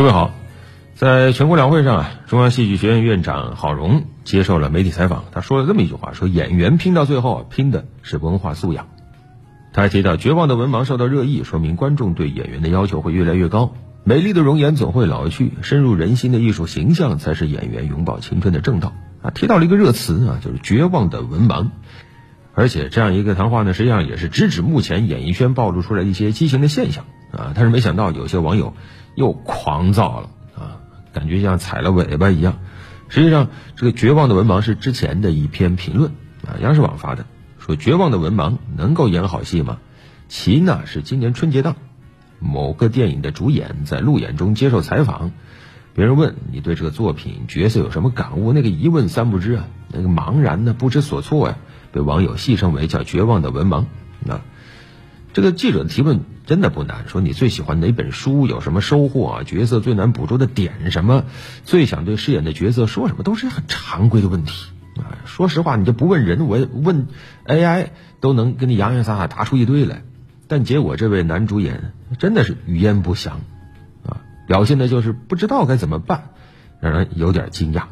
各位好，在全国两会上啊，中央戏剧学院院长郝荣接受了媒体采访，他说了这么一句话：说演员拼到最后，拼的是文化素养。他还提到，绝望的文盲受到热议，说明观众对演员的要求会越来越高。美丽的容颜总会老去，深入人心的艺术形象才是演员永葆青春的正道啊！提到了一个热词啊，就是绝望的文盲。而且这样一个谈话呢，实际上也是直指目前演艺圈暴露出来一些畸形的现象啊。但是没想到有些网友。又狂躁了啊，感觉像踩了尾巴一样。实际上，这个绝望的文盲是之前的一篇评论啊，央视网发的，说绝望的文盲能够演好戏吗？其呢是今年春节档某个电影的主演在路演中接受采访，别人问你对这个作品角色有什么感悟，那个一问三不知啊，那个茫然呢，不知所措呀，被网友戏称为叫绝望的文盲啊。这个记者的提问真的不难，说你最喜欢哪本书，有什么收获？角色最难捕捉的点什么？最想对饰演的角色说什么？都是很常规的问题啊。说实话，你就不问人，我问 AI 都能跟你洋洋洒洒答出一堆来。但结果这位男主演真的是语焉不详啊，表现的就是不知道该怎么办，让人有点惊讶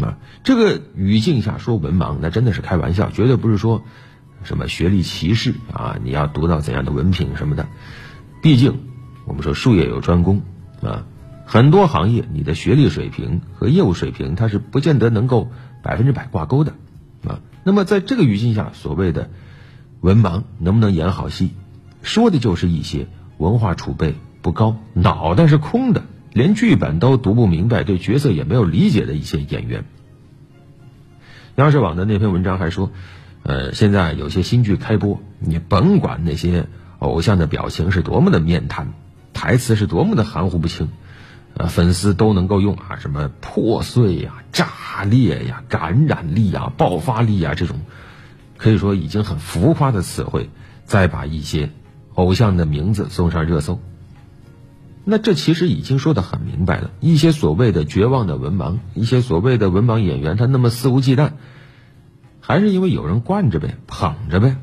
啊。这个语境下说文盲，那真的是开玩笑，绝对不是说。什么学历歧视啊？你要读到怎样的文凭什么的？毕竟我们说术业有专攻啊，很多行业你的学历水平和业务水平它是不见得能够百分之百挂钩的啊。那么在这个语境下，所谓的文盲能不能演好戏，说的就是一些文化储备不高、脑袋是空的，连剧本都读不明白、对角色也没有理解的一些演员。央视网的那篇文章还说。呃，现在有些新剧开播，你甭管那些偶像的表情是多么的面瘫，台词是多么的含糊不清，呃，粉丝都能够用啊什么破碎呀、炸裂呀、感染力呀、爆发力呀这种，可以说已经很浮夸的词汇，再把一些偶像的名字送上热搜。那这其实已经说的很明白了，一些所谓的绝望的文盲，一些所谓的文盲演员，他那么肆无忌惮。还是因为有人惯着呗，捧着呗，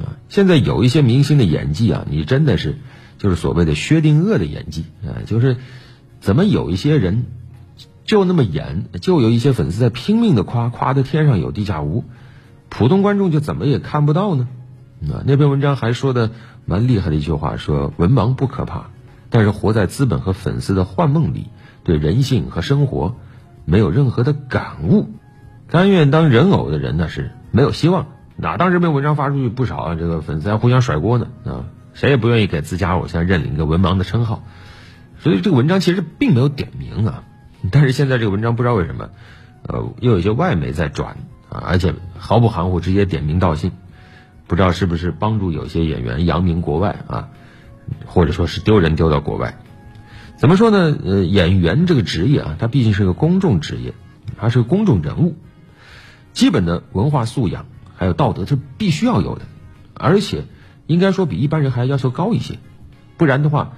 啊！现在有一些明星的演技啊，你真的是，就是所谓的薛定谔的演技啊，就是怎么有一些人就那么演，就有一些粉丝在拼命的夸，夸的天上有地下无，普通观众就怎么也看不到呢？啊！那篇文章还说的蛮厉害的一句话，说文盲不可怕，但是活在资本和粉丝的幻梦里，对人性和生活没有任何的感悟。甘愿当人偶的人呢是没有希望。哪当这篇文章发出去，不少啊这个粉丝还互相甩锅呢啊！谁也不愿意给自家偶像认领一个文盲的称号。所以这个文章其实并没有点名啊。但是现在这个文章不知道为什么，呃，又有些外媒在转啊，而且毫不含糊，直接点名道姓。不知道是不是帮助有些演员扬名国外啊，或者说是丢人丢到国外？怎么说呢？呃，演员这个职业啊，他毕竟是个公众职业，他是个公众人物。基本的文化素养还有道德是必须要有的，而且应该说比一般人还要求高一些，不然的话，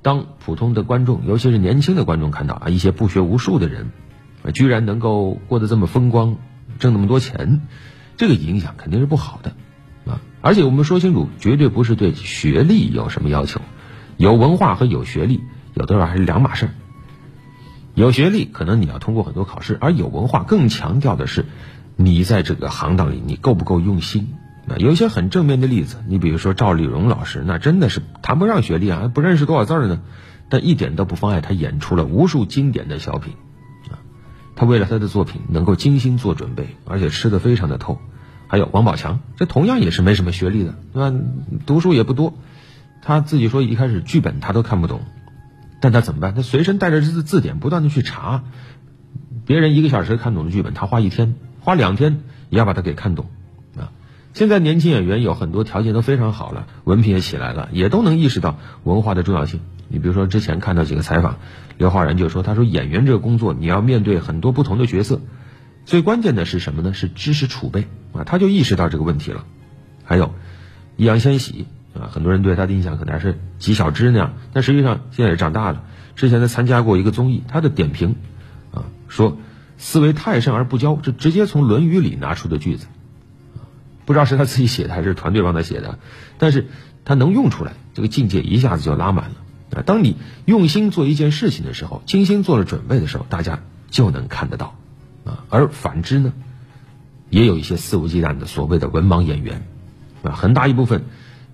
当普通的观众，尤其是年轻的观众看到啊一些不学无术的人，居然能够过得这么风光，挣那么多钱，这个影响肯定是不好的啊！而且我们说清楚，绝对不是对学历有什么要求，有文化和有学历有多少还是两码事儿。有学历可能你要通过很多考试，而有文化更强调的是。你在这个行当里，你够不够用心？啊，有一些很正面的例子，你比如说赵丽蓉老师，那真的是谈不上学历啊，不认识多少字呢，但一点都不妨碍她演出了无数经典的小品，啊，她为了她的作品能够精心做准备，而且吃的非常的透。还有王宝强，这同样也是没什么学历的，对吧？读书也不多，他自己说一开始剧本他都看不懂，但他怎么办？他随身带着字字典，不断的去查，别人一个小时看懂的剧本，他花一天。花两天也要把它给看懂，啊！现在年轻演员有很多条件都非常好了，文凭也起来了，也都能意识到文化的重要性。你比如说之前看到几个采访，刘昊然就说：“他说演员这个工作，你要面对很多不同的角色，最关键的是什么呢？是知识储备啊！”他就意识到这个问题了。还有易烊千玺啊，很多人对他的印象可能还是纪晓芝那样，但实际上现在也长大了。之前他参加过一个综艺，他的点评啊说。思维太深而不骄，这直接从《论语》里拿出的句子，不知道是他自己写的还是团队帮他写的，但是他能用出来，这个境界一下子就拉满了。啊，当你用心做一件事情的时候，精心做了准备的时候，大家就能看得到，啊，而反之呢，也有一些肆无忌惮的所谓的文盲演员，啊，很大一部分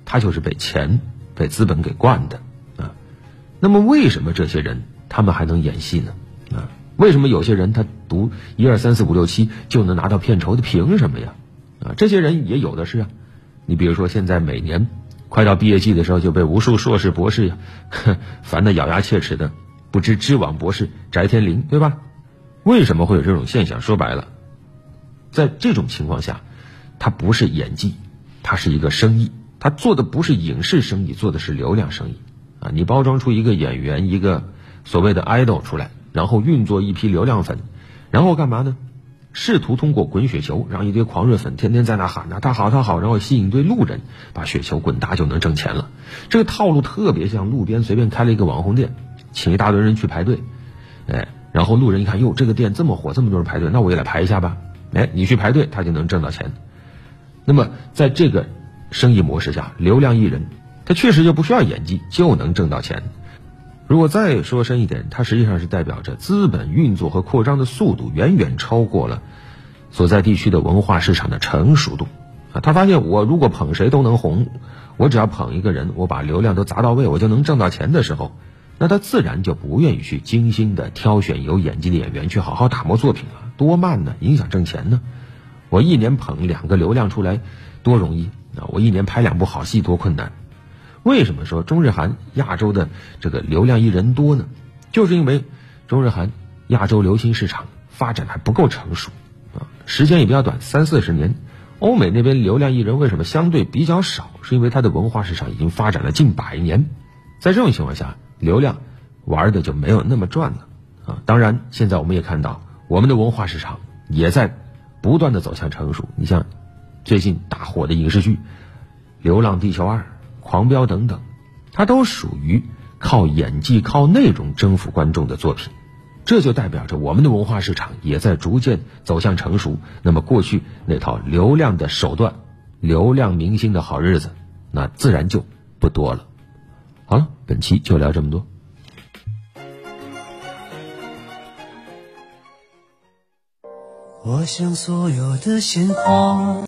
他就是被钱、被资本给惯的，啊，那么为什么这些人他们还能演戏呢？啊，为什么有些人他读一二三四五六七就能拿到片酬的？凭什么呀？啊，这些人也有的是啊，你比如说现在每年。快到毕业季的时候，就被无数硕士、博士呀 烦得咬牙切齿的，不知知网博士翟天临，对吧？为什么会有这种现象？说白了，在这种情况下，他不是演技，他是一个生意，他做的不是影视生意，做的是流量生意啊！你包装出一个演员，一个所谓的 idol 出来，然后运作一批流量粉，然后干嘛呢？试图通过滚雪球，让一堆狂热粉天天在那喊呐，他好他好，然后吸引一堆路人，把雪球滚大就能挣钱了。这个套路特别像路边随便开了一个网红店，请一大堆人去排队，哎，然后路人一看，哟，这个店这么火，这么多人排队，那我也来排一下吧。哎，你去排队，他就能挣到钱。那么在这个生意模式下，流量艺人他确实就不需要演技就能挣到钱。如果再说深一点，它实际上是代表着资本运作和扩张的速度远远超过了所在地区的文化市场的成熟度啊！他发现，我如果捧谁都能红，我只要捧一个人，我把流量都砸到位，我就能挣到钱的时候，那他自然就不愿意去精心的挑选有演技的演员去好好打磨作品了，多慢呢？影响挣钱呢？我一年捧两个流量出来多容易啊！我一年拍两部好戏多困难。为什么说中日韩亚洲的这个流量艺人多呢？就是因为中日韩亚洲流行市场发展还不够成熟啊，时间也比较短，三四十年。欧美那边流量艺人为什么相对比较少？是因为它的文化市场已经发展了近百年，在这种情况下，流量玩的就没有那么赚了啊。当然，现在我们也看到，我们的文化市场也在不断的走向成熟。你像最近大火的影视剧《流浪地球二》。狂飙等等，它都属于靠演技、靠内容征服观众的作品，这就代表着我们的文化市场也在逐渐走向成熟。那么过去那套流量的手段、流量明星的好日子，那自然就不多了。好了，本期就聊这么多。我想所有的鲜花。